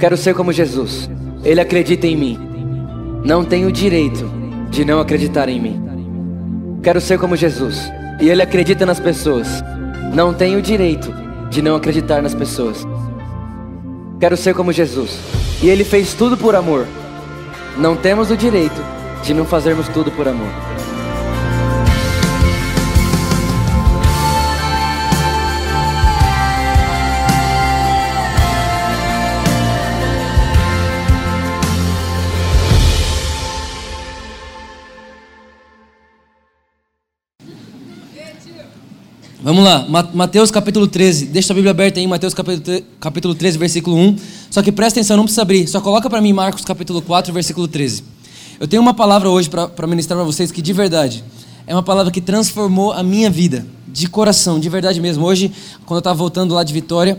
Quero ser como Jesus. Ele acredita em mim. Não tenho direito de não acreditar em mim. Quero ser como Jesus. E ele acredita nas pessoas. Não tenho direito de não acreditar nas pessoas. Quero ser como Jesus. E ele fez tudo por amor. Não temos o direito de não fazermos tudo por amor. Vamos lá, Mateus capítulo 13. Deixa a Bíblia aberta aí, Mateus capítulo 13, versículo 1. Só que presta atenção, não precisa abrir. Só coloca para mim Marcos capítulo 4, versículo 13. Eu tenho uma palavra hoje para ministrar para vocês que de verdade é uma palavra que transformou a minha vida, de coração, de verdade mesmo. Hoje, quando eu estava voltando lá de Vitória,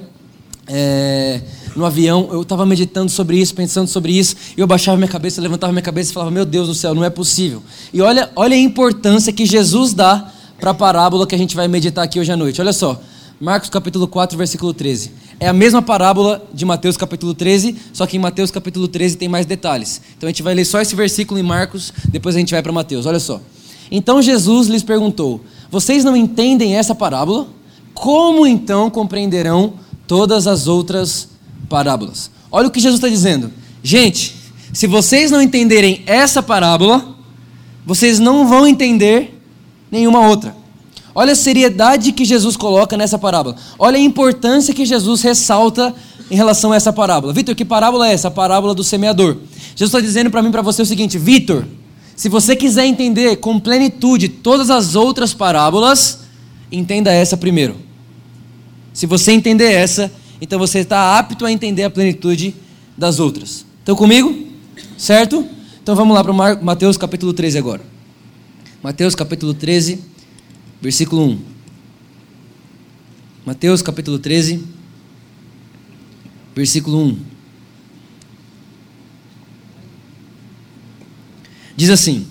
é, no avião, eu estava meditando sobre isso, pensando sobre isso, e eu baixava minha cabeça, levantava minha cabeça e falava: Meu Deus do céu, não é possível. E olha, olha a importância que Jesus dá para a parábola que a gente vai meditar aqui hoje à noite. Olha só, Marcos capítulo 4, versículo 13. É a mesma parábola de Mateus capítulo 13, só que em Mateus capítulo 13 tem mais detalhes. Então a gente vai ler só esse versículo em Marcos, depois a gente vai para Mateus. Olha só. Então Jesus lhes perguntou: Vocês não entendem essa parábola? Como então compreenderão todas as outras parábolas? Olha o que Jesus está dizendo. Gente, se vocês não entenderem essa parábola, vocês não vão entender nenhuma outra. Olha a seriedade que Jesus coloca nessa parábola. Olha a importância que Jesus ressalta em relação a essa parábola. Vitor, que parábola é essa? A parábola do semeador. Jesus está dizendo para mim, para você o seguinte, Vitor, se você quiser entender com plenitude todas as outras parábolas, entenda essa primeiro. Se você entender essa, então você está apto a entender a plenitude das outras. Estão comigo? Certo? Então vamos lá para Mateus capítulo 13 agora. Mateus capítulo 13, versículo 1. Mateus capítulo 13, versículo 1. Diz assim: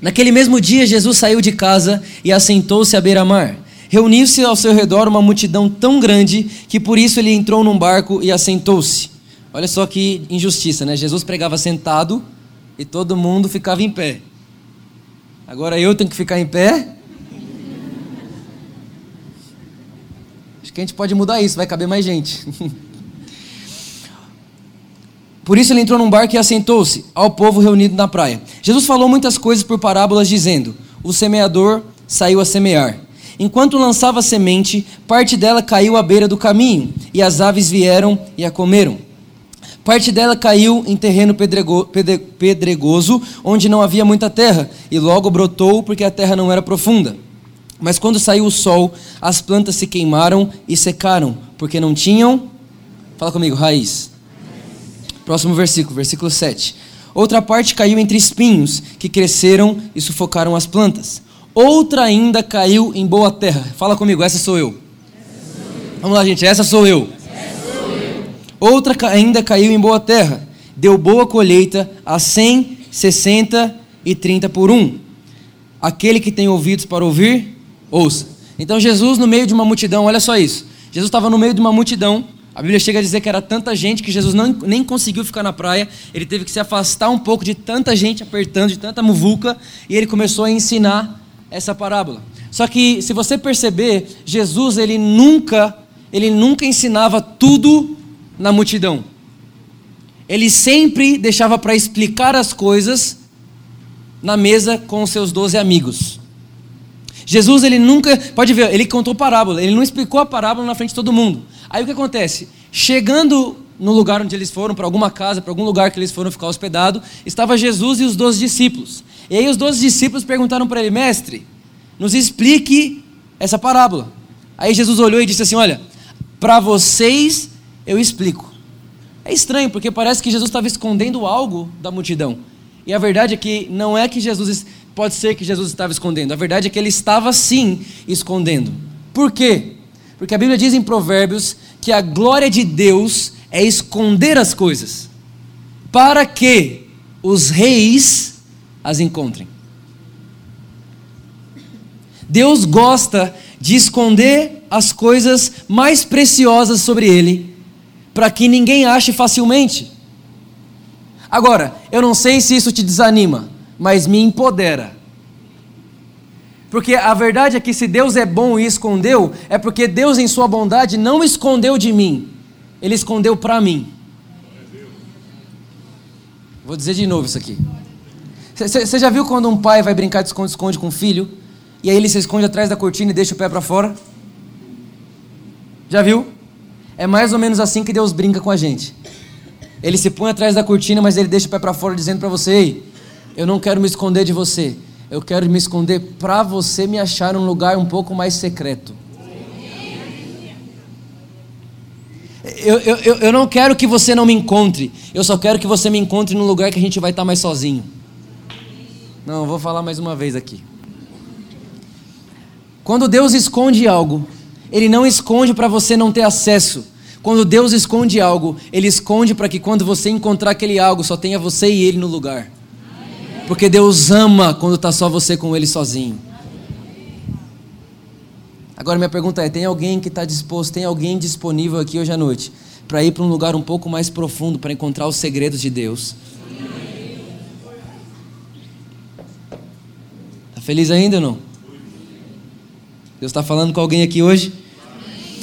Naquele mesmo dia, Jesus saiu de casa e assentou-se à beira-mar. Reuniu-se ao seu redor uma multidão tão grande que por isso ele entrou num barco e assentou-se. Olha só que injustiça, né? Jesus pregava sentado e todo mundo ficava em pé. Agora eu tenho que ficar em pé? Acho que a gente pode mudar isso, vai caber mais gente. Por isso ele entrou num barco e assentou-se ao povo reunido na praia. Jesus falou muitas coisas por parábolas, dizendo: O semeador saiu a semear. Enquanto lançava semente, parte dela caiu à beira do caminho, e as aves vieram e a comeram. Parte dela caiu em terreno pedrego, pedregoso, onde não havia muita terra, e logo brotou porque a terra não era profunda. Mas quando saiu o sol, as plantas se queimaram e secaram, porque não tinham. Fala comigo, raiz. Próximo versículo, versículo 7. Outra parte caiu entre espinhos, que cresceram e sufocaram as plantas. Outra ainda caiu em boa terra. Fala comigo. Essa sou eu. Vamos lá, gente, essa sou eu. Outra ainda caiu em boa terra, deu boa colheita a cem, sessenta e trinta por um. Aquele que tem ouvidos para ouvir, ouça. Então Jesus no meio de uma multidão, olha só isso. Jesus estava no meio de uma multidão. A Bíblia chega a dizer que era tanta gente que Jesus não, nem conseguiu ficar na praia. Ele teve que se afastar um pouco de tanta gente apertando, de tanta muvuca, e ele começou a ensinar essa parábola. Só que se você perceber, Jesus ele nunca, ele nunca ensinava tudo na multidão. Ele sempre deixava para explicar as coisas na mesa com os seus doze amigos. Jesus, ele nunca, pode ver, ele contou parábola, ele não explicou a parábola na frente de todo mundo. Aí o que acontece? Chegando no lugar onde eles foram, para alguma casa, para algum lugar que eles foram ficar hospedado, estava Jesus e os doze discípulos. E aí os doze discípulos perguntaram para ele, mestre, nos explique essa parábola. Aí Jesus olhou e disse assim: Olha, para vocês eu explico. É estranho, porque parece que Jesus estava escondendo algo da multidão. E a verdade é que não é que Jesus. Pode ser que Jesus estava escondendo. A verdade é que ele estava sim escondendo. Por quê? Porque a Bíblia diz em Provérbios que a glória de Deus é esconder as coisas, para que os reis as encontrem. Deus gosta de esconder as coisas mais preciosas sobre ele, para que ninguém ache facilmente. Agora, eu não sei se isso te desanima, mas me empodera. Porque a verdade é que se Deus é bom e escondeu, é porque Deus, em Sua bondade, não escondeu de mim, Ele escondeu para mim. Vou dizer de novo isso aqui. Você já viu quando um pai vai brincar de esconde-esconde com o filho, e aí ele se esconde atrás da cortina e deixa o pé para fora? Já viu? É mais ou menos assim que Deus brinca com a gente. Ele se põe atrás da cortina, mas ele deixa o pé para fora dizendo para você: Ei, eu não quero me esconder de você. Eu quero me esconder para você me achar um lugar um pouco mais secreto. Eu, eu, eu não quero que você não me encontre. Eu só quero que você me encontre num lugar que a gente vai estar mais sozinho. Não, vou falar mais uma vez aqui. Quando Deus esconde algo, Ele não esconde para você não ter acesso. Quando Deus esconde algo, Ele esconde para que quando você encontrar aquele algo, só tenha você e Ele no lugar. Porque Deus ama quando está só você com Ele sozinho. Agora minha pergunta é: tem alguém que está disposto, tem alguém disponível aqui hoje à noite para ir para um lugar um pouco mais profundo para encontrar os segredos de Deus? Está feliz ainda ou não? Deus está falando com alguém aqui hoje?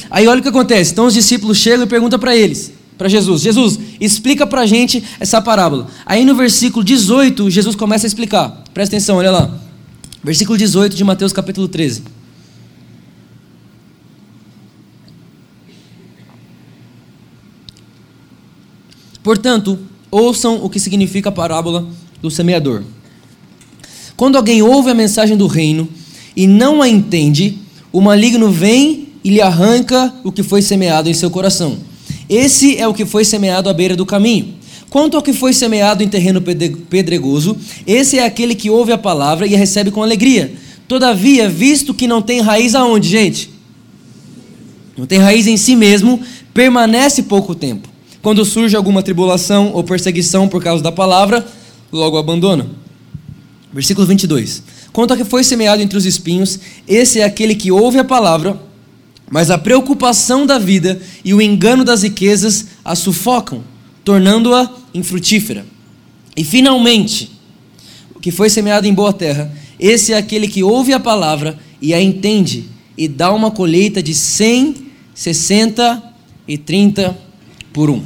Aí olha o que acontece. Então os discípulos chegam e perguntam para eles, para Jesus: Jesus, explica para a gente essa parábola. Aí no versículo 18, Jesus começa a explicar. Presta atenção, olha lá. Versículo 18 de Mateus capítulo 13. Portanto, ouçam o que significa a parábola do semeador. Quando alguém ouve a mensagem do reino e não a entende, o maligno vem e lhe arranca o que foi semeado em seu coração. Esse é o que foi semeado à beira do caminho. Quanto ao que foi semeado em terreno pedregoso, esse é aquele que ouve a palavra e a recebe com alegria. Todavia, visto que não tem raiz aonde, gente? Não tem raiz em si mesmo, permanece pouco tempo. Quando surge alguma tribulação ou perseguição por causa da palavra, logo abandona. Versículo 22. Quanto a que foi semeado entre os espinhos, esse é aquele que ouve a palavra, mas a preocupação da vida e o engano das riquezas a sufocam, tornando-a infrutífera. E finalmente, o que foi semeado em boa terra, esse é aquele que ouve a palavra e a entende, e dá uma colheita de 100, 60 e 30 por um.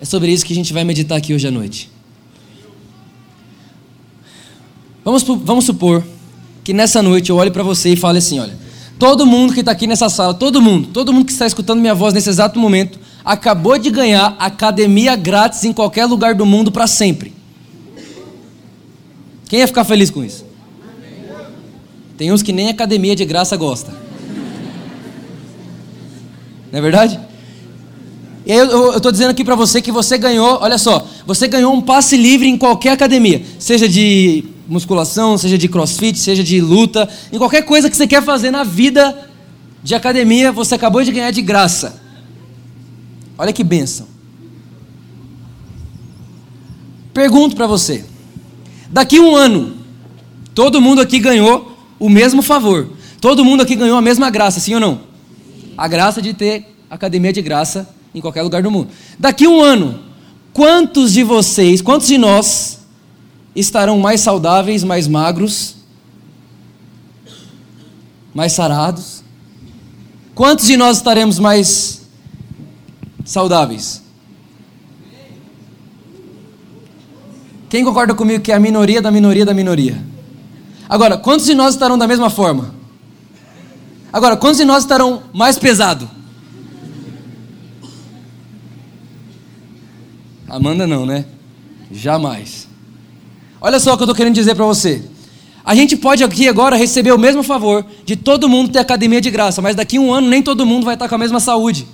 É sobre isso que a gente vai meditar aqui hoje à noite. Vamos, vamos supor que nessa noite eu olhe para você e fale assim: olha, todo mundo que está aqui nessa sala, todo mundo, todo mundo que está escutando minha voz nesse exato momento, acabou de ganhar academia grátis em qualquer lugar do mundo para sempre. Quem ia ficar feliz com isso? Tem uns que nem academia de graça gosta. Não é verdade? E aí eu estou dizendo aqui para você que você ganhou, olha só, você ganhou um passe livre em qualquer academia, seja de musculação, seja de crossfit, seja de luta, em qualquer coisa que você quer fazer na vida de academia, você acabou de ganhar de graça. Olha que benção. Pergunto para você: daqui um ano, todo mundo aqui ganhou o mesmo favor, todo mundo aqui ganhou a mesma graça, sim ou não? A graça de ter academia de graça em qualquer lugar do mundo. Daqui um ano, quantos de vocês, quantos de nós estarão mais saudáveis, mais magros, mais sarados? Quantos de nós estaremos mais saudáveis? Quem concorda comigo que é a minoria da minoria da minoria? Agora, quantos de nós estarão da mesma forma? Agora, quantos de nós estarão mais pesado? Amanda não, né? Jamais. Olha só o que eu estou querendo dizer para você. A gente pode aqui agora receber o mesmo favor de todo mundo ter academia de graça, mas daqui a um ano nem todo mundo vai estar com a mesma saúde.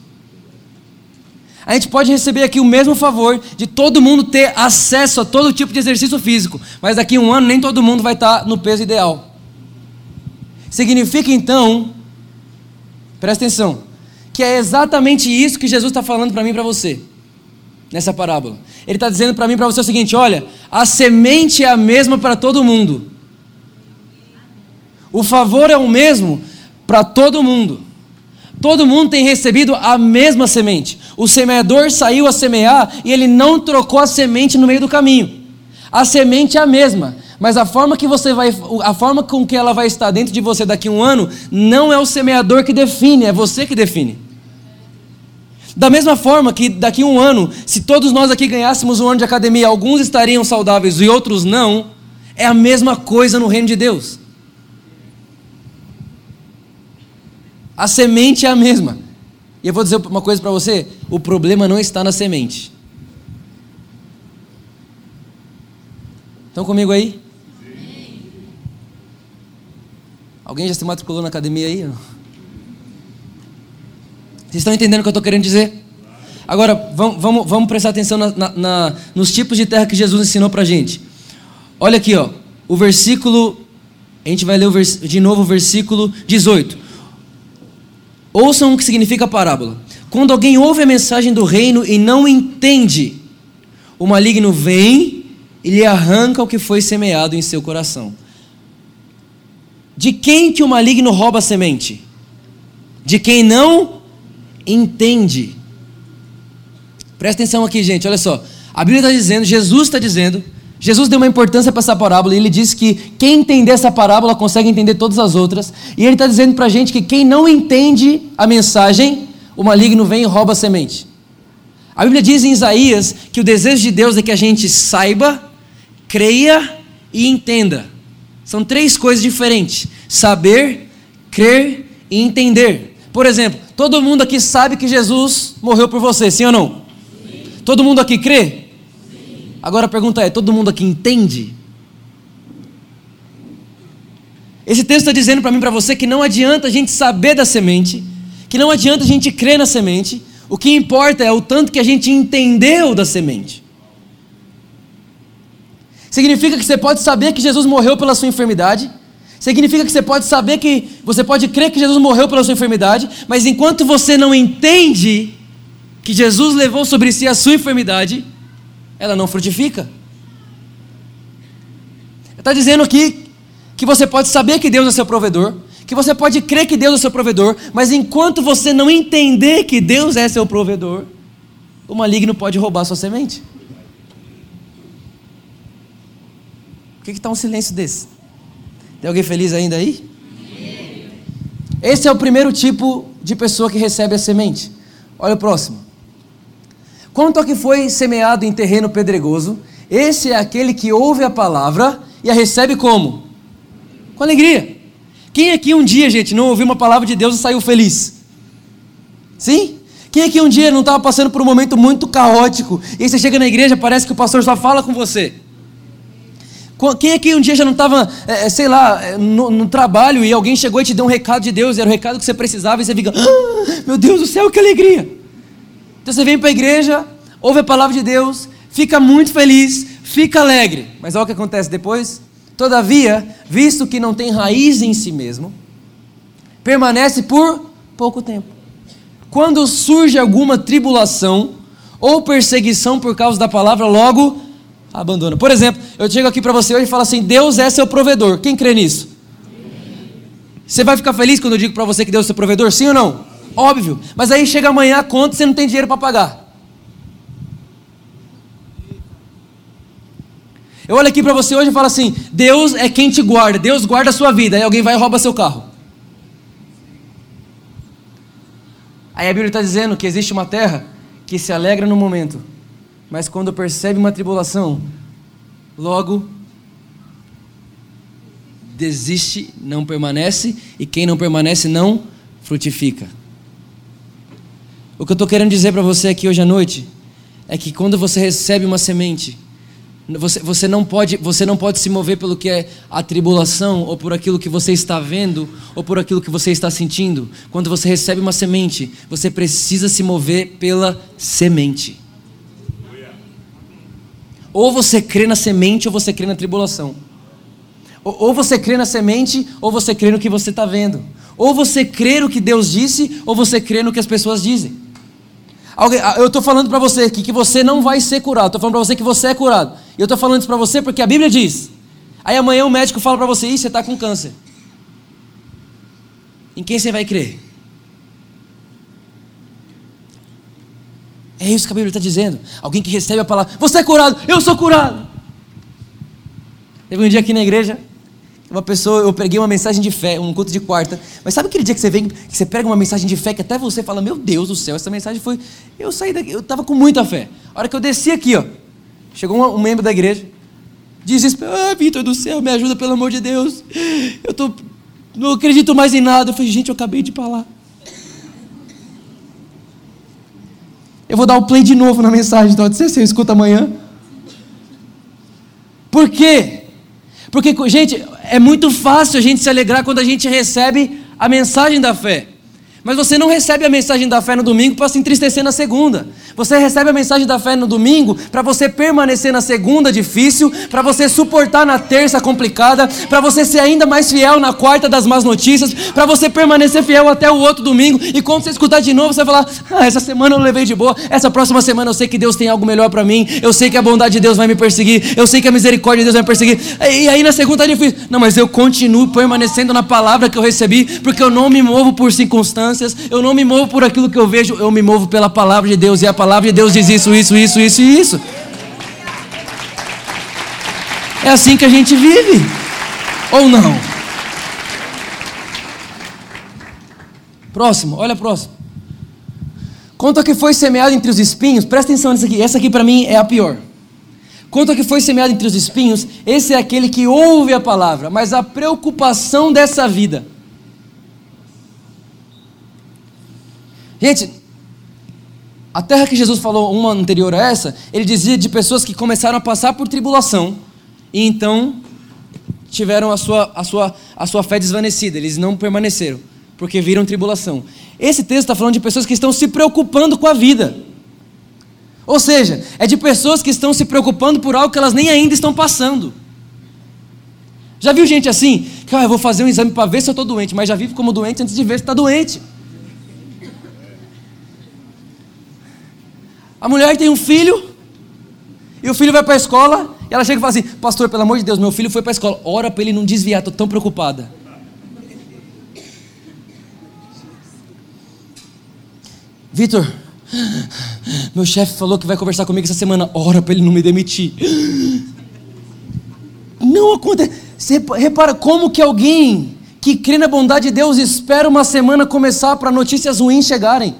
A gente pode receber aqui o mesmo favor de todo mundo ter acesso a todo tipo de exercício físico, mas daqui a um ano nem todo mundo vai estar no peso ideal. Significa então, presta atenção, que é exatamente isso que Jesus está falando para mim e para você nessa parábola. Ele está dizendo para mim e para você o seguinte: olha, a semente é a mesma para todo mundo. O favor é o mesmo para todo mundo. Todo mundo tem recebido a mesma semente. O semeador saiu a semear e ele não trocou a semente no meio do caminho. A semente é a mesma, mas a forma que você vai, a forma com que ela vai estar dentro de você daqui a um ano, não é o semeador que define, é você que define. Da mesma forma que daqui a um ano, se todos nós aqui ganhássemos um ano de academia, alguns estariam saudáveis e outros não, é a mesma coisa no reino de Deus. A semente é a mesma. E eu vou dizer uma coisa para você: o problema não está na semente. Estão comigo aí? Sim. Alguém já se matriculou na academia aí? Vocês estão entendendo o que eu estou querendo dizer? Agora, vamos, vamos, vamos prestar atenção na, na, na, nos tipos de terra que Jesus ensinou para a gente. Olha aqui, ó, o versículo. A gente vai ler vers, de novo o versículo 18. Ouçam o que significa a parábola. Quando alguém ouve a mensagem do reino e não entende, o maligno vem e lhe arranca o que foi semeado em seu coração. De quem que o maligno rouba a semente? De quem não entende. Presta atenção aqui, gente, olha só. A Bíblia está dizendo, Jesus está dizendo, Jesus deu uma importância para essa parábola e ele disse que quem entender essa parábola consegue entender todas as outras. E ele está dizendo para a gente que quem não entende a mensagem, o maligno vem e rouba a semente. A Bíblia diz em Isaías que o desejo de Deus é que a gente saiba, creia e entenda. São três coisas diferentes: saber, crer e entender. Por exemplo, Todo mundo aqui sabe que Jesus morreu por você, sim ou não? Sim. Todo mundo aqui crê? Sim. Agora a pergunta é: todo mundo aqui entende? Esse texto está dizendo para mim e para você que não adianta a gente saber da semente, que não adianta a gente crer na semente, o que importa é o tanto que a gente entendeu da semente. Significa que você pode saber que Jesus morreu pela sua enfermidade, Significa que você pode saber que, você pode crer que Jesus morreu pela sua enfermidade, mas enquanto você não entende que Jesus levou sobre si a sua enfermidade, ela não frutifica. Está dizendo aqui que você pode saber que Deus é seu provedor, que você pode crer que Deus é seu provedor, mas enquanto você não entender que Deus é seu provedor, o maligno pode roubar sua semente. Por que está um silêncio desse? Tem alguém feliz ainda aí? Esse é o primeiro tipo de pessoa que recebe a semente. Olha o próximo. Quanto ao que foi semeado em terreno pedregoso, esse é aquele que ouve a palavra e a recebe como? Com alegria. Quem aqui um dia, gente, não ouviu uma palavra de Deus e saiu feliz? Sim? Quem aqui um dia não estava passando por um momento muito caótico e você chega na igreja, parece que o pastor só fala com você? Quem aqui um dia já não estava, é, é, sei lá, é, no, no, trabalho e alguém chegou e te deu um recado de Deus, era o recado que você precisava e você fica, ah, meu Deus do céu, que alegria! Então você vem para a igreja, ouve a palavra de Deus, fica muito feliz, fica alegre. Mas olha o que acontece depois. Todavia, visto que não tem raiz em si mesmo, permanece por pouco tempo. Quando surge alguma tribulação ou perseguição por causa da palavra, logo abandona. Por exemplo, eu chego aqui para você hoje e falo assim: Deus é seu provedor. Quem crê nisso? Você vai ficar feliz quando eu digo para você que Deus é seu provedor? Sim ou não? Óbvio. Mas aí chega amanhã a conta e você não tem dinheiro para pagar. Eu olho aqui para você hoje e falo assim: Deus é quem te guarda, Deus guarda a sua vida. Aí alguém vai e rouba seu carro. Aí a Bíblia está dizendo que existe uma terra que se alegra no momento mas quando percebe uma tribulação, logo desiste, não permanece, e quem não permanece não frutifica. O que eu estou querendo dizer para você aqui hoje à noite é que quando você recebe uma semente, você, você, não pode, você não pode se mover pelo que é a tribulação, ou por aquilo que você está vendo, ou por aquilo que você está sentindo. Quando você recebe uma semente, você precisa se mover pela semente. Ou você crê na semente ou você crê na tribulação. Ou você crê na semente ou você crê no que você está vendo. Ou você crê no que Deus disse ou você crê no que as pessoas dizem. Ah, eu estou falando para você aqui que você não vai ser curado. Estou falando para você que você é curado. E eu estou falando isso para você porque a Bíblia diz. Aí amanhã o médico fala para você: Ih, você está com câncer. Em quem você vai crer? É isso que a Bíblia está dizendo. Alguém que recebe a palavra, você é curado, eu sou curado. Teve um dia aqui na igreja, uma pessoa, eu preguei uma mensagem de fé, um culto de quarta. Mas sabe aquele dia que você vem, que você prega uma mensagem de fé, que até você fala, meu Deus do céu, essa mensagem foi. Eu saí daqui, eu estava com muita fé. A hora que eu desci aqui, ó, chegou um, um membro da igreja, desespero, ah, Vitor do céu, me ajuda pelo amor de Deus. Eu tô, não acredito mais em nada. Eu falei, gente, eu acabei de falar. Eu vou dar o play de novo na mensagem, então, se você escuta amanhã. Por quê? Porque, gente, é muito fácil a gente se alegrar quando a gente recebe a mensagem da fé. Mas você não recebe a mensagem da fé no domingo para se entristecer na segunda. Você recebe a mensagem da fé no domingo para você permanecer na segunda difícil, para você suportar na terça complicada, para você ser ainda mais fiel na quarta das más notícias, para você permanecer fiel até o outro domingo. E quando você escutar de novo, você vai falar: ah, essa semana eu levei de boa, essa próxima semana eu sei que Deus tem algo melhor para mim, eu sei que a bondade de Deus vai me perseguir, eu sei que a misericórdia de Deus vai me perseguir. E aí na segunda é difícil. Não, mas eu continuo permanecendo na palavra que eu recebi, porque eu não me movo por circunstâncias circunstâncias, eu não me movo por aquilo que eu vejo, eu me movo pela palavra de Deus, e a palavra de Deus diz isso, isso, isso, isso e isso. É assim que a gente vive, ou não? Próximo, olha próximo. Quanto a que foi semeado entre os espinhos, presta atenção nisso aqui, essa aqui para mim é a pior. Quanto que foi semeado entre os espinhos, esse é aquele que ouve a palavra, mas a preocupação dessa vida Gente, a terra que Jesus falou, uma anterior a essa, ele dizia de pessoas que começaram a passar por tribulação e então tiveram a sua, a sua, a sua fé desvanecida, eles não permaneceram, porque viram tribulação. Esse texto está falando de pessoas que estão se preocupando com a vida. Ou seja, é de pessoas que estão se preocupando por algo que elas nem ainda estão passando. Já viu gente assim? Que ah, eu vou fazer um exame para ver se eu estou doente, mas já vive como doente antes de ver se está doente. A mulher tem um filho, e o filho vai para a escola, e ela chega e fala assim: Pastor, pelo amor de Deus, meu filho foi para a escola, ora para ele não desviar, estou tão preocupada. Vitor, meu chefe falou que vai conversar comigo essa semana, ora para ele não me demitir. Não acontece. Você repara como que alguém que crê na bondade de Deus espera uma semana começar para notícias ruins chegarem.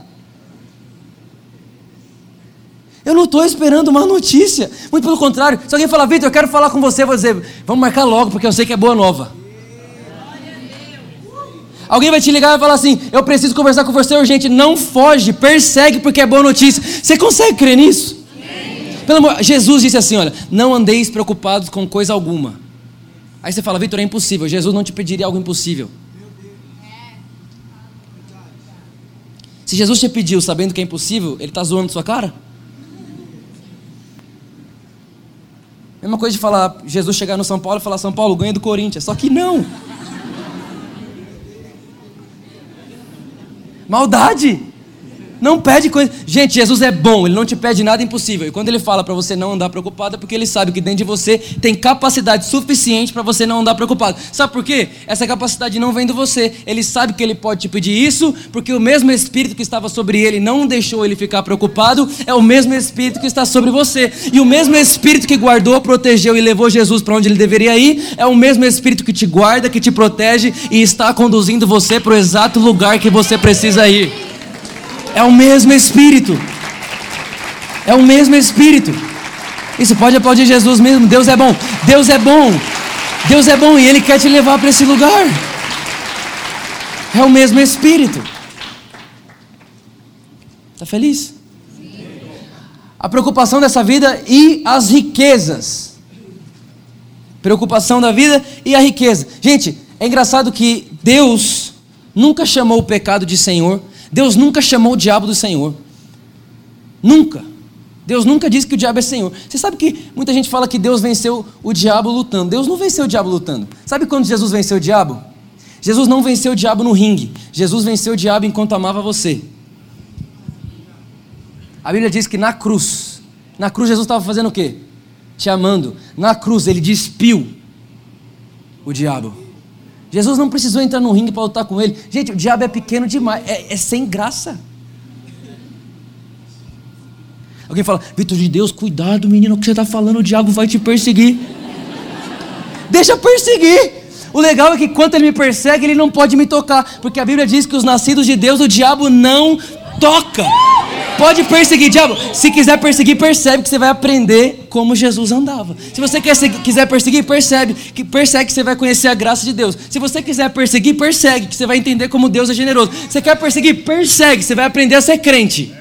Eu não estou esperando uma notícia. Muito pelo contrário. Se alguém falar, Vitor, eu quero falar com você, eu vou dizer, vamos marcar logo, porque eu sei que é boa nova. Alguém vai te ligar e vai falar assim: Eu preciso conversar com você urgente. Não foge, persegue, porque é boa notícia. Você consegue crer nisso? Pelo amor, Jesus disse assim: Olha, não andeis preocupados com coisa alguma. Aí você fala, Vitor, é impossível. Jesus não te pediria algo impossível. Se Jesus te pediu sabendo que é impossível, ele está zoando sua cara? Mesma coisa de falar, Jesus chegar no São Paulo e falar, São Paulo, ganha do Corinthians. Só que não. Maldade. Não pede coisa. Gente, Jesus é bom, ele não te pede nada impossível. E quando ele fala para você não andar preocupado, é porque ele sabe que dentro de você tem capacidade suficiente para você não andar preocupado. Sabe por quê? Essa capacidade não vem de você. Ele sabe que ele pode te pedir isso, porque o mesmo espírito que estava sobre ele não deixou ele ficar preocupado, é o mesmo espírito que está sobre você. E o mesmo espírito que guardou, protegeu e levou Jesus para onde ele deveria ir, é o mesmo espírito que te guarda, que te protege e está conduzindo você para o exato lugar que você precisa ir. É o mesmo Espírito. É o mesmo Espírito. Isso pode aplaudir Jesus mesmo. Deus é bom. Deus é bom. Deus é bom e Ele quer te levar para esse lugar. É o mesmo Espírito. Está feliz? A preocupação dessa vida e as riquezas. Preocupação da vida e a riqueza. Gente, é engraçado que Deus nunca chamou o pecado de Senhor Deus nunca chamou o diabo do Senhor. Nunca. Deus nunca disse que o diabo é Senhor. Você sabe que muita gente fala que Deus venceu o diabo lutando. Deus não venceu o diabo lutando. Sabe quando Jesus venceu o diabo? Jesus não venceu o diabo no ringue. Jesus venceu o diabo enquanto amava você. A Bíblia diz que na cruz, na cruz Jesus estava fazendo o quê? Te amando. Na cruz ele despiu o diabo. Jesus não precisou entrar no ringue para lutar com ele. Gente, o diabo é pequeno demais, é, é sem graça. Alguém fala, Vitor de Deus, cuidado, menino, o que você está falando, o diabo vai te perseguir. Deixa perseguir. O legal é que quando ele me persegue, ele não pode me tocar, porque a Bíblia diz que os nascidos de Deus, o diabo não toca. Pode perseguir, diabo. Se quiser perseguir, percebe que você vai aprender como Jesus andava. Se você quer, quiser perseguir, percebe que persegue que você vai conhecer a graça de Deus. Se você quiser perseguir, persegue que você vai entender como Deus é generoso. Você quer perseguir, persegue, você vai aprender a ser crente.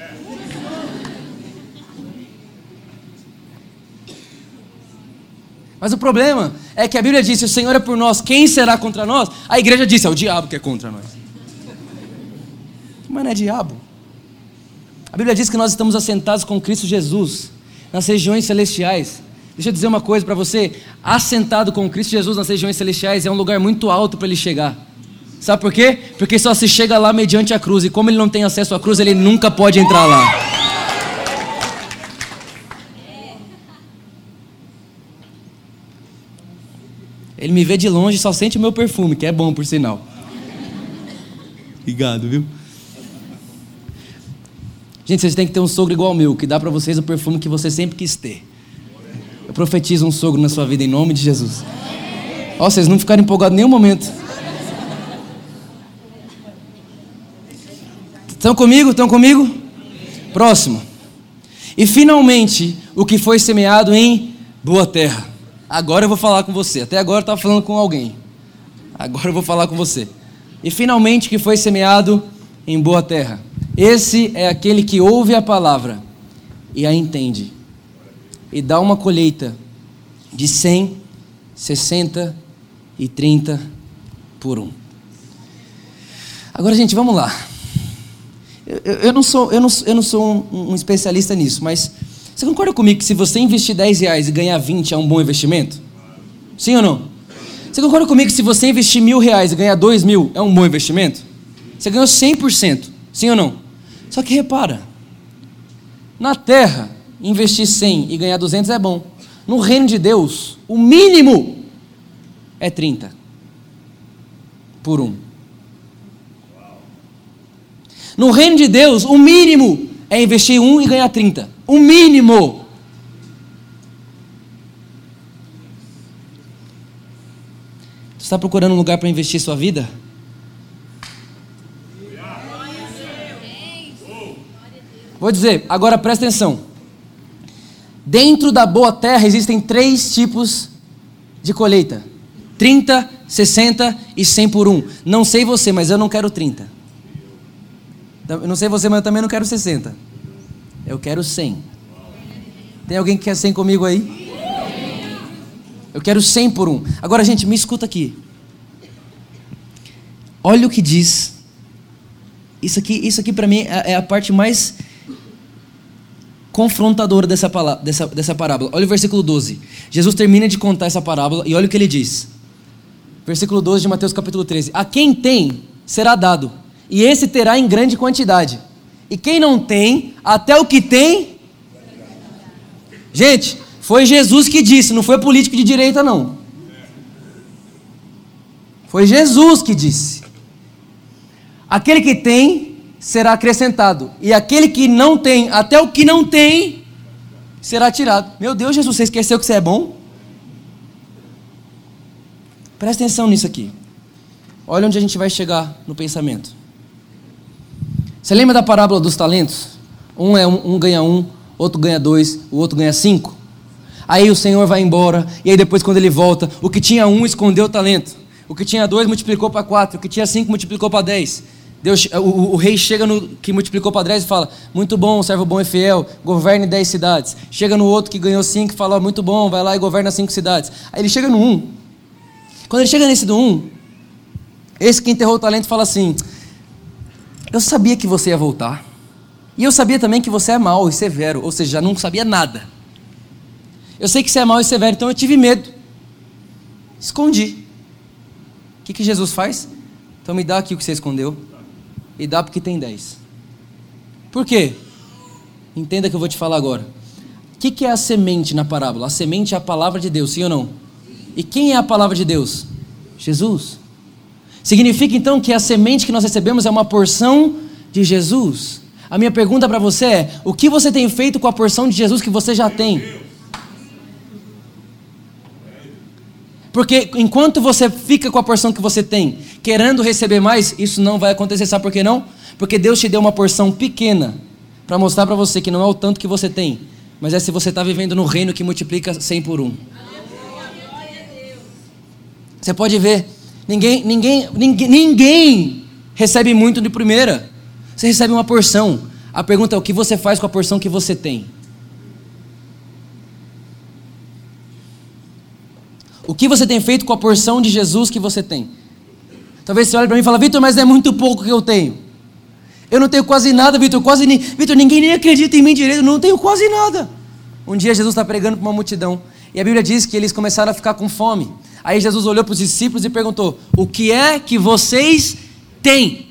Mas o problema é que a Bíblia diz: se o Senhor é por nós, quem será contra nós? A igreja disse: é o diabo que é contra nós. Mas não é diabo. A Bíblia diz que nós estamos assentados com Cristo Jesus nas regiões celestiais. Deixa eu dizer uma coisa para você: assentado com Cristo Jesus nas regiões celestiais é um lugar muito alto para ele chegar. Sabe por quê? Porque só se chega lá mediante a cruz. E como ele não tem acesso à cruz, ele nunca pode entrar lá. Ele me vê de longe e só sente o meu perfume, que é bom por sinal. Obrigado, viu? Gente, vocês têm que ter um sogro igual ao meu, que dá para vocês o perfume que você sempre quis ter. Eu profetizo um sogro na sua vida em nome de Jesus. Ó, vocês não ficaram empolgados em nenhum momento. Estão comigo? Estão comigo? Próximo. E finalmente, o que foi semeado em boa terra. Agora eu vou falar com você. Até agora eu estava falando com alguém. Agora eu vou falar com você. E finalmente que foi semeado em boa terra. Esse é aquele que ouve a palavra e a entende. E dá uma colheita de 100, 60 e 30 por um. Agora, gente, vamos lá. Eu, eu, eu não sou, eu não, eu não sou um, um especialista nisso, mas você concorda comigo que se você investir 10 reais e ganhar 20 é um bom investimento? Sim ou não? Você concorda comigo que se você investir mil reais e ganhar 2 mil é um bom investimento? Você ganhou 100%. Sim ou não? Só que repara, na terra, investir 100 e ganhar 200 é bom. No reino de Deus, o mínimo é 30 por um. No reino de Deus, o mínimo é investir um e ganhar 30. O mínimo. Você está procurando um lugar para investir sua vida? Vou dizer, agora presta atenção. Dentro da boa terra existem três tipos de colheita: 30, 60 e 100 por um. Não sei você, mas eu não quero 30. Eu não sei você, mas eu também não quero 60. Eu quero 100. Tem alguém que quer 100 comigo aí? Eu quero 100 por um. Agora, gente, me escuta aqui. Olha o que diz. Isso aqui, isso aqui para mim é, é a parte mais confrontadora dessa, palavra, dessa, dessa parábola. Olha o versículo 12. Jesus termina de contar essa parábola e olha o que ele diz. Versículo 12 de Mateus capítulo 13. A quem tem, será dado, e esse terá em grande quantidade. E quem não tem, até o que tem. Gente, foi Jesus que disse, não foi político de direita, não. Foi Jesus que disse. Aquele que tem será acrescentado, e aquele que não tem, até o que não tem, será tirado. Meu Deus, Jesus, você esqueceu que você é bom? Presta atenção nisso aqui. Olha onde a gente vai chegar no pensamento. Você lembra da parábola dos talentos? Um, é um, um ganha um, outro ganha dois, o outro ganha cinco. Aí o Senhor vai embora, e aí depois, quando ele volta, o que tinha um escondeu o talento, o que tinha dois multiplicou para quatro, o que tinha cinco multiplicou para dez. Deus, o, o, rei chega no que multiplicou dez e fala: Muito bom, servo bom e fiel, governe dez cidades. Chega no outro que ganhou cinco e fala: Muito bom, vai lá e governa cinco cidades. Aí ele chega no um. Quando ele chega nesse do um, esse que enterrou o talento fala assim: eu sabia que você ia voltar. E eu sabia também que você é mau e severo, ou seja, já não sabia nada. Eu sei que você é mau e severo, então eu tive medo. Escondi. O que, que Jesus faz? Então me dá aqui o que você escondeu. E dá porque tem dez. Por quê? Entenda que eu vou te falar agora. O que, que é a semente na parábola? A semente é a palavra de Deus, sim ou não? E quem é a palavra de Deus? Jesus. Significa então que a semente que nós recebemos é uma porção de Jesus. A minha pergunta para você é: o que você tem feito com a porção de Jesus que você já tem? Porque enquanto você fica com a porção que você tem, querendo receber mais, isso não vai acontecer. Sabe por que não? Porque Deus te deu uma porção pequena para mostrar para você que não é o tanto que você tem, mas é se você está vivendo no reino que multiplica 100 por um. Você pode ver, ninguém, ninguém, ninguém, ninguém recebe muito de primeira. Você recebe uma porção. A pergunta é o que você faz com a porção que você tem. O que você tem feito com a porção de Jesus que você tem? Talvez você olhe para mim e fale, Vitor, mas é muito pouco que eu tenho. Eu não tenho quase nada, Vitor, quase nem. Vitor, ninguém nem acredita em mim direito, eu não tenho quase nada. Um dia Jesus está pregando para uma multidão. E a Bíblia diz que eles começaram a ficar com fome. Aí Jesus olhou para os discípulos e perguntou: O que é que vocês têm?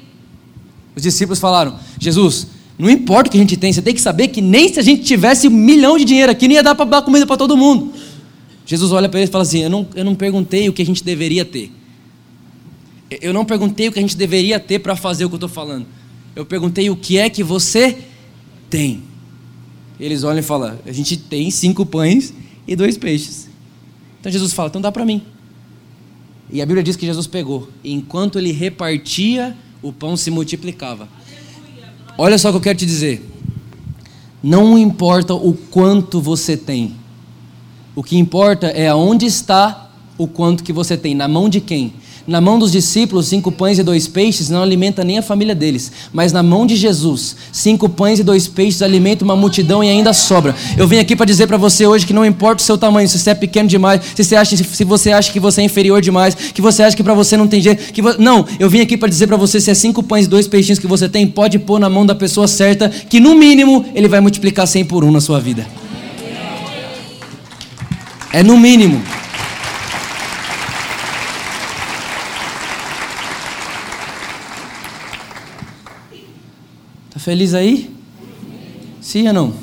Os discípulos falaram: Jesus, não importa o que a gente tem, você tem que saber que nem se a gente tivesse um milhão de dinheiro aqui, não ia dar para dar comida para todo mundo. Jesus olha para eles e fala assim: eu não, eu não perguntei o que a gente deveria ter. Eu não perguntei o que a gente deveria ter para fazer o que eu estou falando. Eu perguntei o que é que você tem. Eles olham e falam: a gente tem cinco pães e dois peixes. Então Jesus fala: então dá para mim. E a Bíblia diz que Jesus pegou. E enquanto ele repartia, o pão se multiplicava. Olha só o que eu quero te dizer. Não importa o quanto você tem o que importa é aonde está o quanto que você tem, na mão de quem? Na mão dos discípulos, cinco pães e dois peixes não alimenta nem a família deles. Mas na mão de Jesus, cinco pães e dois peixes alimenta uma multidão e ainda sobra. Eu vim aqui para dizer para você hoje que não importa o seu tamanho, se você é pequeno demais, se você acha, se você acha que você é inferior demais, que você acha que para você não tem jeito. Que vo... Não, eu vim aqui para dizer para você: se é cinco pães e dois peixinhos que você tem, pode pôr na mão da pessoa certa, que no mínimo ele vai multiplicar cem por um na sua vida. É no mínimo. Tá feliz aí? Sim ou não?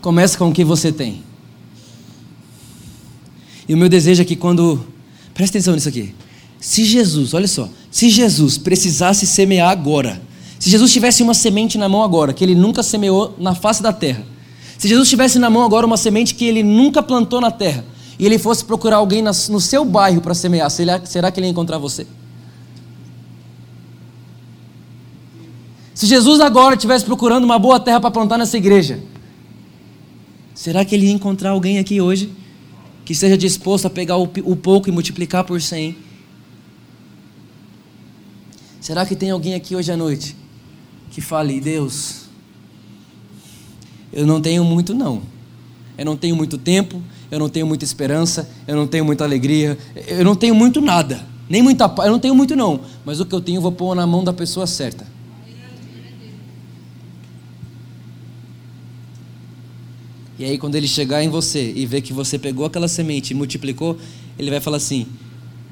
Começa com o que você tem. E o meu desejo é que quando. Presta atenção nisso aqui. Se Jesus, olha só, se Jesus precisasse semear agora, se Jesus tivesse uma semente na mão agora, que ele nunca semeou na face da terra, se Jesus tivesse na mão agora uma semente que ele nunca plantou na terra, e ele fosse procurar alguém no seu bairro para semear, será que ele ia encontrar você? Se Jesus agora estivesse procurando uma boa terra para plantar nessa igreja, será que ele ia encontrar alguém aqui hoje que esteja disposto a pegar o, pouco e multiplicar por cem? Será que tem alguém aqui hoje à noite que fale, Deus, eu não tenho muito, não. Eu não tenho muito tempo, eu não tenho muita esperança, eu não tenho muita alegria, eu não tenho muito nada. Nem muita paz, eu não tenho muito, não. Mas o que eu tenho eu vou pôr na mão da pessoa certa. E aí, quando ele chegar em você e ver que você pegou aquela semente e multiplicou, ele vai falar assim: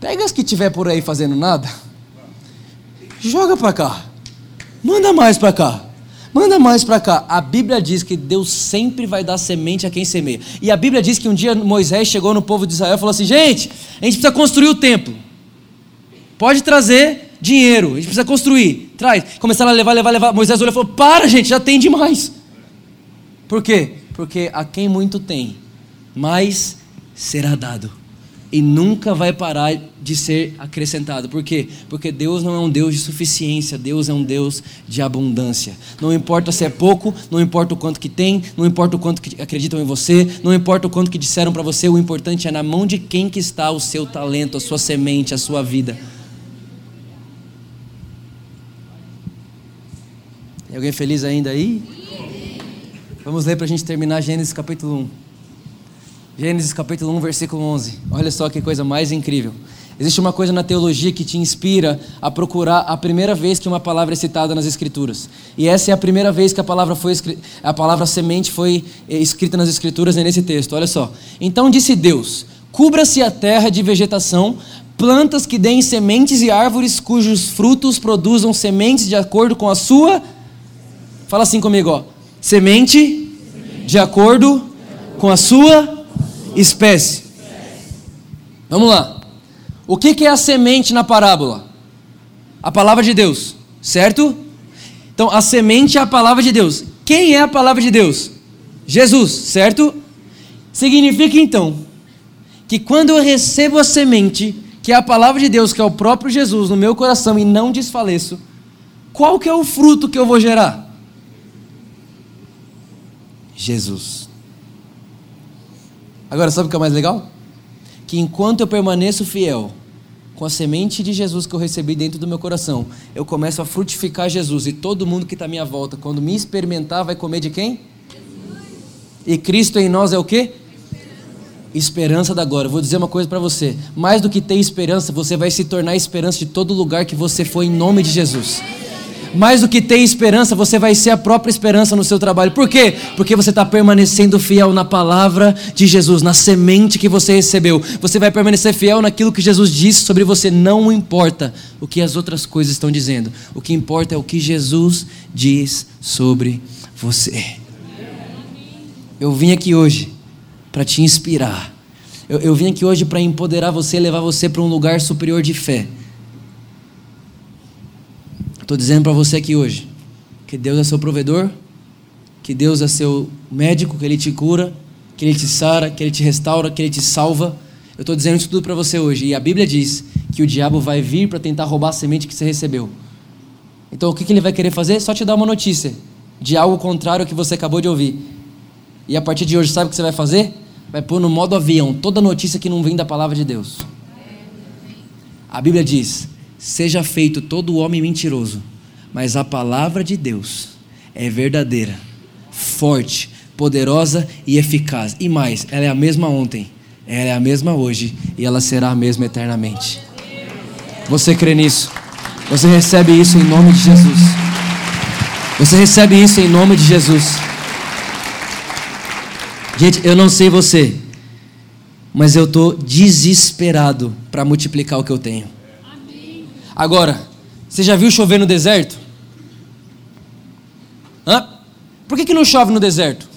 pega as que tiver por aí fazendo nada, joga para cá, manda mais para cá. Manda mais para cá. A Bíblia diz que Deus sempre vai dar semente a quem semeia. E a Bíblia diz que um dia Moisés chegou no povo de Israel e falou assim: gente, a gente precisa construir o templo. Pode trazer dinheiro, a gente precisa construir. Traz. Começaram a levar, levar, levar. Moisés olhou e falou: para, gente, já tem demais. Por quê? Porque a quem muito tem, mais será dado e nunca vai parar de ser acrescentado. Por quê? Porque Deus não é um Deus de suficiência, Deus é um Deus de abundância. Não importa se é pouco, não importa o quanto que tem, não importa o quanto que acreditam em você, não importa o quanto que disseram para você, o importante é na mão de quem que está o seu talento, a sua semente, a sua vida. Tem alguém feliz ainda aí? Vamos ler para a gente terminar Gênesis capítulo 1. Gênesis capítulo 1, versículo 11. Olha só que coisa mais incrível. Existe uma coisa na teologia que te inspira a procurar a primeira vez que uma palavra é citada nas escrituras. E essa é a primeira vez que a palavra foi a palavra semente foi eh, escrita nas escrituras é nesse texto. Olha só. Então disse Deus: Cubra-se a terra de vegetação, plantas que deem sementes e árvores cujos frutos produzam sementes de acordo com a sua Fala assim comigo, ó. Semente de acordo com a sua espécie. Vamos lá. O que é a semente na parábola? A palavra de Deus. certo? Então a semente é a palavra de Deus. Quem é a palavra de Deus? Jesus, certo? Significa então que quando eu recebo a semente, que é a palavra de Deus, que é o próprio Jesus no meu coração e não desfaleço, qual que é o fruto que eu vou gerar? Jesus. Agora sabe o que é mais legal? Que enquanto eu permaneço fiel com a semente de Jesus que eu recebi dentro do meu coração, eu começo a frutificar Jesus e todo mundo que está à minha volta, quando me experimentar, vai comer de quem? Jesus. E Cristo em nós é o quê? Esperança da glória. Vou dizer uma coisa para você: mais do que ter esperança, você vai se tornar esperança de todo lugar que você for em nome de Jesus. Mais do que ter esperança, você vai ser a própria esperança no seu trabalho. Por quê? Porque você está permanecendo fiel na palavra de Jesus, na semente que você recebeu. Você vai permanecer fiel naquilo que Jesus disse sobre você. Não importa o que as outras coisas estão dizendo. O que importa é o que Jesus diz sobre você. Eu vim aqui hoje para te inspirar. Eu, eu vim aqui hoje para empoderar você, levar você para um lugar superior de fé. Estou dizendo para você aqui hoje que Deus é seu provedor, que Deus é seu médico, que Ele te cura, que Ele te sara, que Ele te restaura, que Ele te salva. Eu estou dizendo isso tudo para você hoje. E a Bíblia diz que o diabo vai vir para tentar roubar a semente que você recebeu. Então o que, que ele vai querer fazer? Só te dar uma notícia de algo contrário ao que você acabou de ouvir. E a partir de hoje, sabe o que você vai fazer? Vai pôr no modo avião toda notícia que não vem da palavra de Deus. A Bíblia diz: Seja feito todo homem mentiroso, mas a palavra de Deus é verdadeira, forte, poderosa e eficaz. E mais, ela é a mesma ontem, ela é a mesma hoje e ela será a mesma eternamente. Você crê nisso? Você recebe isso em nome de Jesus. Você recebe isso em nome de Jesus. Gente, eu não sei você, mas eu estou desesperado para multiplicar o que eu tenho. Agora, você já viu chover no deserto? Hã? Por que, que não chove no deserto?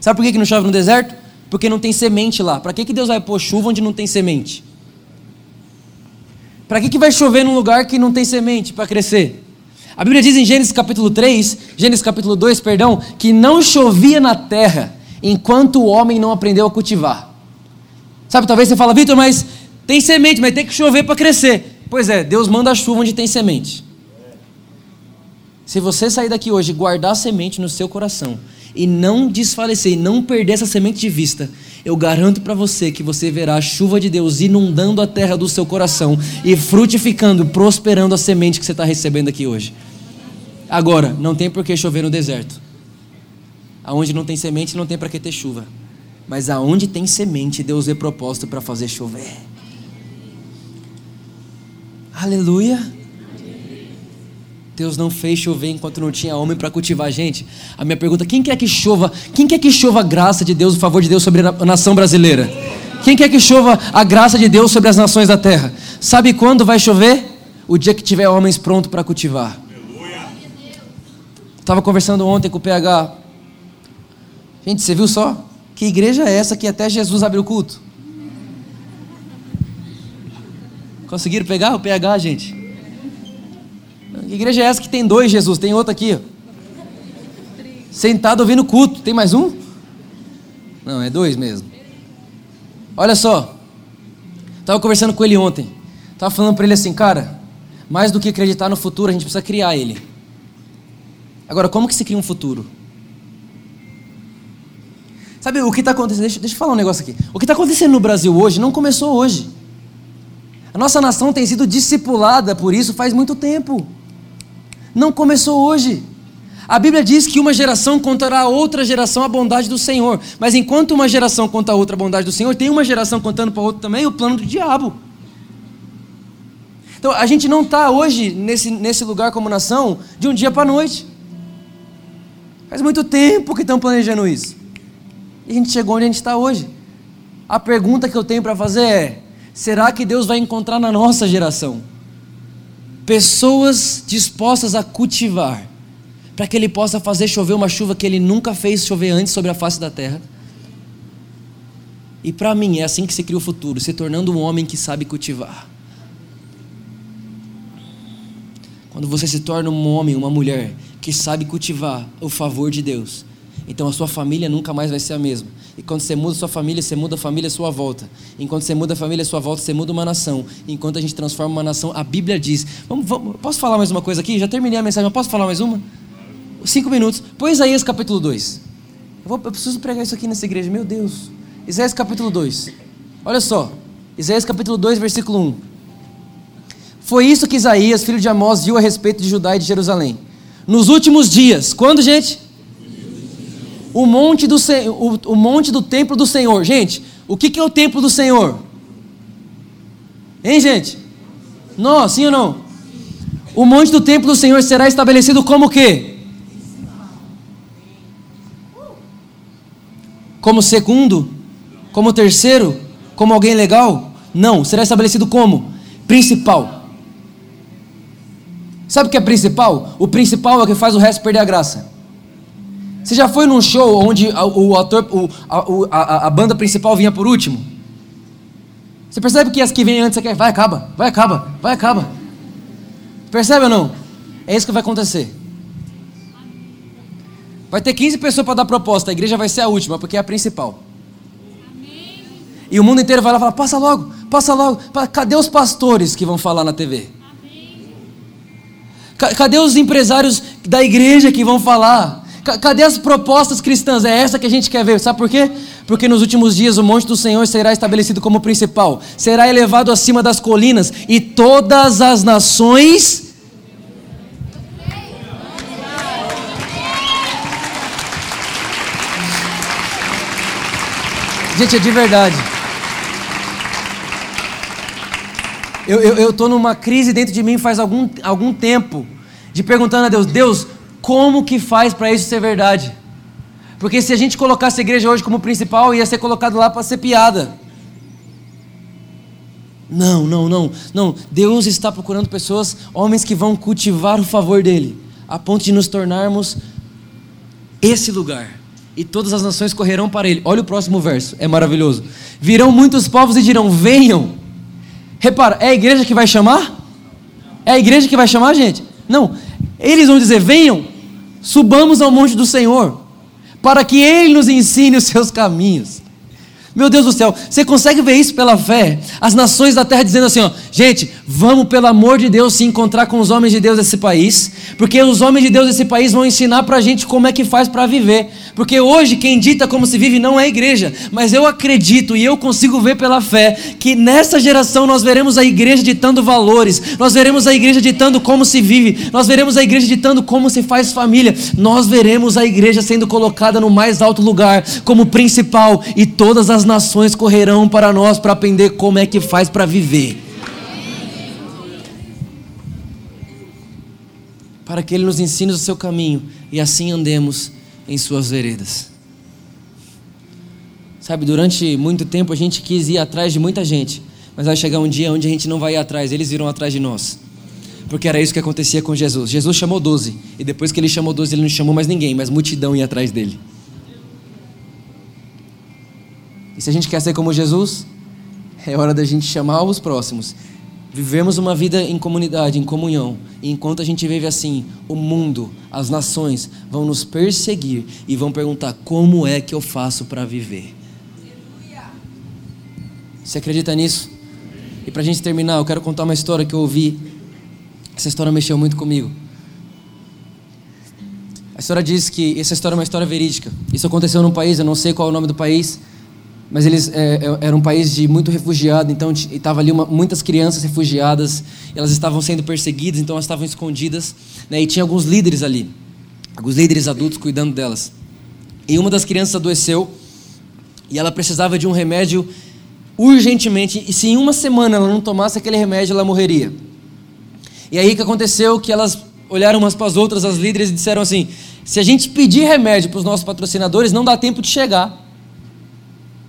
Sabe por que, que não chove no deserto? Porque não tem semente lá. Para que, que Deus vai pôr chuva onde não tem semente? Para que, que vai chover num lugar que não tem semente para crescer? A Bíblia diz em Gênesis capítulo 3, Gênesis capítulo 2, perdão, que não chovia na terra enquanto o homem não aprendeu a cultivar. Sabe, talvez você fala, Vitor, mas tem semente, mas tem que chover para crescer. Pois é, Deus manda a chuva onde tem semente. Se você sair daqui hoje e guardar a semente no seu coração e não desfalecer, e não perder essa semente de vista, eu garanto para você que você verá a chuva de Deus inundando a terra do seu coração e frutificando, prosperando a semente que você está recebendo aqui hoje. Agora, não tem por que chover no deserto. Aonde não tem semente, não tem para que ter chuva. Mas aonde tem semente, Deus é propósito para fazer chover. Aleluia. Deus não fez chover enquanto não tinha homem para cultivar gente. A minha pergunta: quem quer que chova? Quem quer que chova a graça de Deus, o favor de Deus sobre a nação brasileira? Quem quer que chova a graça de Deus sobre as nações da terra? Sabe quando vai chover? O dia que tiver homens prontos para cultivar. Estava conversando ontem com o PH. Gente, você viu só? Que igreja é essa que até Jesus abriu o culto? Conseguiram pegar o PH, gente? Que igreja é essa que tem dois Jesus? Tem outro aqui. Sentado ouvindo culto. Tem mais um? Não, é dois mesmo. Olha só. Estava conversando com ele ontem. Estava falando para ele assim, cara, mais do que acreditar no futuro, a gente precisa criar ele. Agora, como que se cria um futuro? Sabe o que está acontecendo? Deixa, deixa eu falar um negócio aqui. O que está acontecendo no Brasil hoje não começou hoje. A nossa nação tem sido discipulada por isso faz muito tempo. Não começou hoje. A Bíblia diz que uma geração contará a outra geração a bondade do Senhor. Mas enquanto uma geração conta a outra a bondade do Senhor, tem uma geração contando para outra também o plano do diabo. Então a gente não está hoje nesse, nesse lugar como nação de um dia para a noite. Faz muito tempo que estão planejando isso. E a gente chegou onde a gente está hoje. A pergunta que eu tenho para fazer é: será que Deus vai encontrar na nossa geração pessoas dispostas a cultivar, para que Ele possa fazer chover uma chuva que Ele nunca fez chover antes sobre a face da terra? E para mim é assim que se cria o futuro, se tornando um homem que sabe cultivar. Quando você se torna um homem, uma mulher que sabe cultivar o favor de Deus, então a sua família nunca mais vai ser a mesma. E quando você muda a sua família, você muda a família à sua volta. Enquanto você muda a família à sua volta, você muda uma nação. Enquanto a gente transforma uma nação, a Bíblia diz. Vamos, vamos, posso falar mais uma coisa aqui? Já terminei a mensagem, mas posso falar mais uma? Cinco minutos. Põe Isaías capítulo 2. Eu, vou, eu preciso pregar isso aqui nessa igreja, meu Deus. Isaías capítulo 2. Olha só. Isaías capítulo 2, versículo 1. Foi isso que Isaías, filho de Amós, viu a respeito de Judá e de Jerusalém. Nos últimos dias. Quando, gente? O monte do, o, o monte do templo do Senhor. Gente, o que, que é o templo do Senhor? Hein, gente? Não, sim ou não? O monte do templo do Senhor será estabelecido como quê? Como segundo? Como terceiro? Como alguém legal? Não, será estabelecido como? Principal. Sabe o que é principal? O principal é o que faz o resto perder a graça. Você já foi num show onde o ator, o, a, a, a, banda principal vinha por último? Você percebe que as que vêm antes você quer, vai, acaba, vai, acaba, vai, acaba. Percebe ou não? É isso que vai acontecer. Vai ter 15 pessoas para dar proposta, a igreja vai ser a última, porque é a principal. E o mundo inteiro vai lá e fala: passa logo, passa logo. Cadê os pastores que vão falar na TV? Cadê os empresários da igreja que vão falar? Cadê as propostas cristãs? É essa que a gente quer ver. Sabe por quê? Porque nos últimos dias o monte do Senhor será estabelecido como principal, será elevado acima das colinas e todas as nações. Gente, é de verdade. Eu estou numa crise dentro de mim faz algum, algum tempo, de perguntando a Deus: Deus, como que faz para isso ser verdade? Porque se a gente colocasse a igreja hoje como principal, ia ser colocado lá para ser piada. Não, não, não, não. Deus está procurando pessoas, homens que vão cultivar o favor dele, a ponto de nos tornarmos esse lugar. E todas as nações correrão para ele. Olha o próximo verso, é maravilhoso. Virão muitos povos e dirão: Venham. Repara, é a igreja que vai chamar? É a igreja que vai chamar, gente? Não. Eles vão dizer: Venham. Subamos ao monte do Senhor, para que Ele nos ensine os seus caminhos. Meu Deus do céu, você consegue ver isso pela fé? As nações da terra dizendo assim: ó, gente, vamos pelo amor de Deus se encontrar com os homens de Deus desse país, porque os homens de Deus desse país vão ensinar para a gente como é que faz para viver. Porque hoje quem dita como se vive não é a igreja, mas eu acredito e eu consigo ver pela fé que nessa geração nós veremos a igreja ditando valores, nós veremos a igreja ditando como se vive, nós veremos a igreja ditando como se faz família, nós veremos a igreja sendo colocada no mais alto lugar como principal e todas as nações correrão para nós para aprender como é que faz para viver. Para que Ele nos ensine o seu caminho e assim andemos em suas veredas. Sabe, durante muito tempo a gente quis ir atrás de muita gente, mas vai chegar um dia onde a gente não vai ir atrás, eles irão atrás de nós. Porque era isso que acontecia com Jesus. Jesus chamou doze, e depois que ele chamou doze, ele não chamou mais ninguém, mas multidão ia atrás dele. E se a gente quer ser como Jesus, é hora da gente chamar os próximos Vivemos uma vida em comunidade, em comunhão. E enquanto a gente vive assim, o mundo, as nações vão nos perseguir e vão perguntar: como é que eu faço para viver? Você acredita nisso? E para a gente terminar, eu quero contar uma história que eu ouvi. Essa história mexeu muito comigo. A história diz que essa história é uma história verídica. Isso aconteceu num país, eu não sei qual é o nome do país, mas eles é, é, era um país de muito refugiado, então estava ali uma, muitas crianças refugiadas, elas estavam sendo perseguidas, então elas estavam escondidas, né, e tinha alguns líderes ali, alguns líderes adultos cuidando delas. E uma das crianças adoeceu e ela precisava de um remédio urgentemente, e se em uma semana ela não tomasse aquele remédio, ela morreria. E aí que aconteceu? Que elas olharam umas para as outras, as líderes, e disseram assim: se a gente pedir remédio para os nossos patrocinadores, não dá tempo de chegar.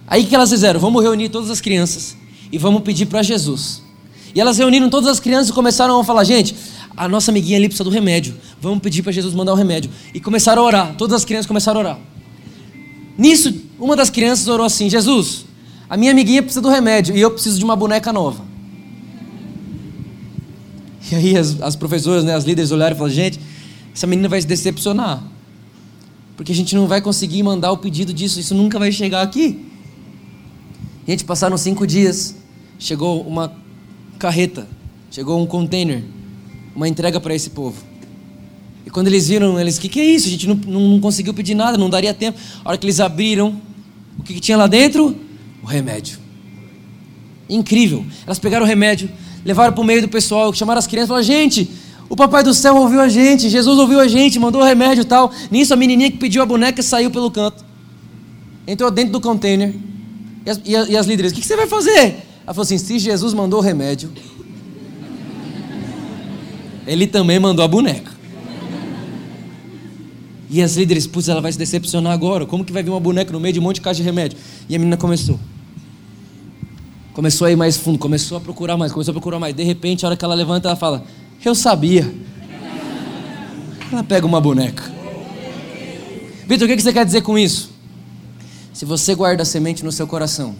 Aí o que elas fizeram? Vamos reunir todas as crianças e vamos pedir para Jesus. E elas reuniram todas as crianças e começaram a falar: gente, a nossa amiguinha ali precisa do remédio. Vamos pedir para Jesus mandar o remédio. E começaram a orar. Todas as crianças começaram a orar. Nisso, uma das crianças orou assim: Jesus, a minha amiguinha precisa do remédio e eu preciso de uma boneca nova. E aí as, as professoras, né, as líderes olharam e falaram: gente, essa menina vai se decepcionar. Porque a gente não vai conseguir mandar o pedido disso, isso nunca vai chegar aqui. Gente, passaram cinco dias, chegou uma carreta, chegou um container, uma entrega para esse povo. E quando eles viram, eles, o que, que é isso? A gente não, não, conseguiu pedir nada, não daria tempo. A hora que eles abriram, o que, que tinha lá dentro? O remédio. Incrível. Elas pegaram o remédio, levaram para o meio do pessoal, chamaram as crianças e falaram: gente, o papai do céu ouviu a gente, Jesus ouviu a gente, mandou o remédio e tal. Nisso a menininha que pediu a boneca saiu pelo canto. Entrou dentro do container. E as, e e as líderes, o que, que você vai fazer? Ela falou assim: se Jesus mandou o remédio, ele também mandou a boneca. E as líderes, putz, ela vai se decepcionar agora. Como que vai vir uma boneca no meio de um monte de caixa de remédio? E a menina começou. Começou a ir mais fundo, começou a procurar mais, começou a procurar mais. De repente, a hora que ela levanta, ela fala: Eu sabia. Ela pega uma boneca. Vitor, o que você quer dizer com isso? Se você guarda a semente no seu coração,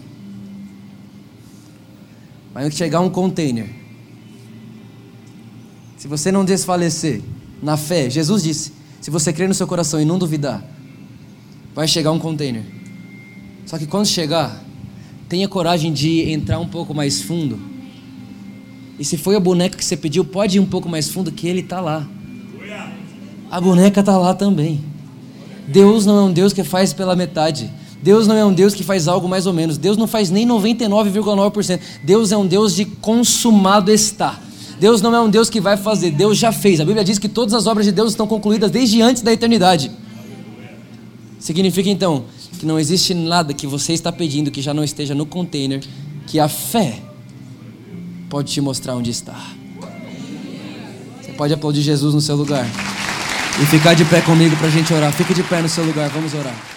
vai chegar um container. Se você não desfalecer na fé, Jesus disse: se você crer no seu coração e não duvidar, vai chegar um container. Só que quando chegar, tenha coragem de entrar um pouco mais fundo. E se foi a boneca que você pediu, pode ir um pouco mais fundo, que ele está lá. A boneca está lá também. Deus não é um Deus que faz pela metade. Deus não é um Deus que faz algo mais ou menos. Deus não faz nem 99,9%. Deus é um Deus de consumado está. Deus não é um Deus que vai fazer, Deus já fez. A Bíblia diz que todas as obras de Deus estão concluídas desde antes da eternidade. Significa então que não existe nada que você está pedindo que já não esteja no container, que a fé pode te mostrar onde está. Você pode aplaudir Jesus no seu lugar e ficar de pé comigo para a gente orar. Fique de pé no seu lugar, vamos orar.